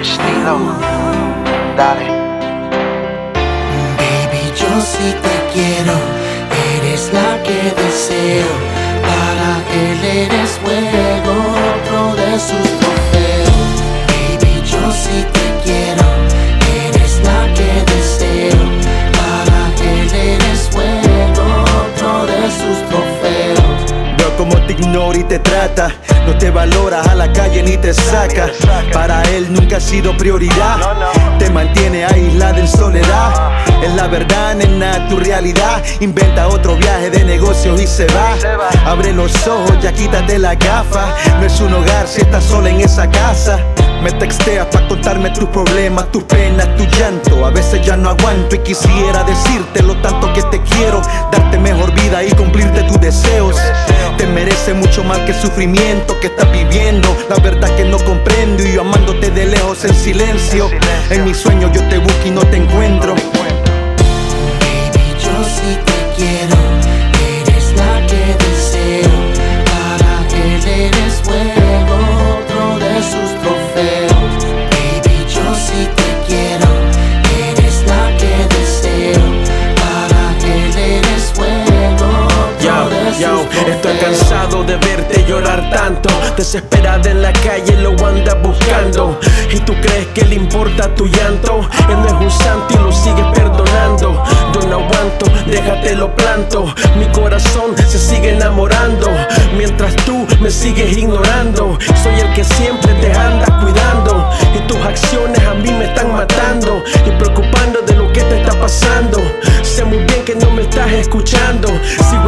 Estilo. Dale. Baby, yo sí te quiero, eres la que deseo. Para él eres fuego, otro de sus trofeos. Baby, yo sí te quiero, eres la que deseo. Para él eres fuego, otro de sus trofeos. Veo como te ignora y te trata. Te valora a la calle ni te saca. Para él nunca ha sido prioridad. Te mantiene aislada en soledad. Es la verdad, nena, tu realidad. Inventa otro viaje de negocios y se va. Abre los ojos, ya quítate la gafa. No es un hogar si estás sola en esa casa. Me texteas para contarme tus problemas, tus penas, tu llanto. A veces ya no aguanto y quisiera decirte lo tanto que te quiero. Darte mejor vida y cumplirte tus deseos. Mucho más que el sufrimiento que estás viviendo. La verdad que no comprendo y yo amándote de lejos en silencio. En mis sueños yo te busco y no te encuentro. Yo, estoy cansado de verte llorar tanto. Desesperada en la calle lo anda buscando. Y tú crees que le importa tu llanto. Él no es un santo y lo sigues perdonando. Yo no aguanto, déjate lo planto. Mi corazón se sigue enamorando. Mientras tú me sigues ignorando. Soy el que siempre te anda cuidando. Y tus acciones a mí me están matando. Y preocupando de lo que te está pasando. Sé muy bien que no me estás escuchando. Sigo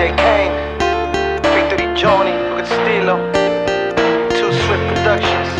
DJ Kane, Victory Joni, look at Stilo, Two Swift Productions.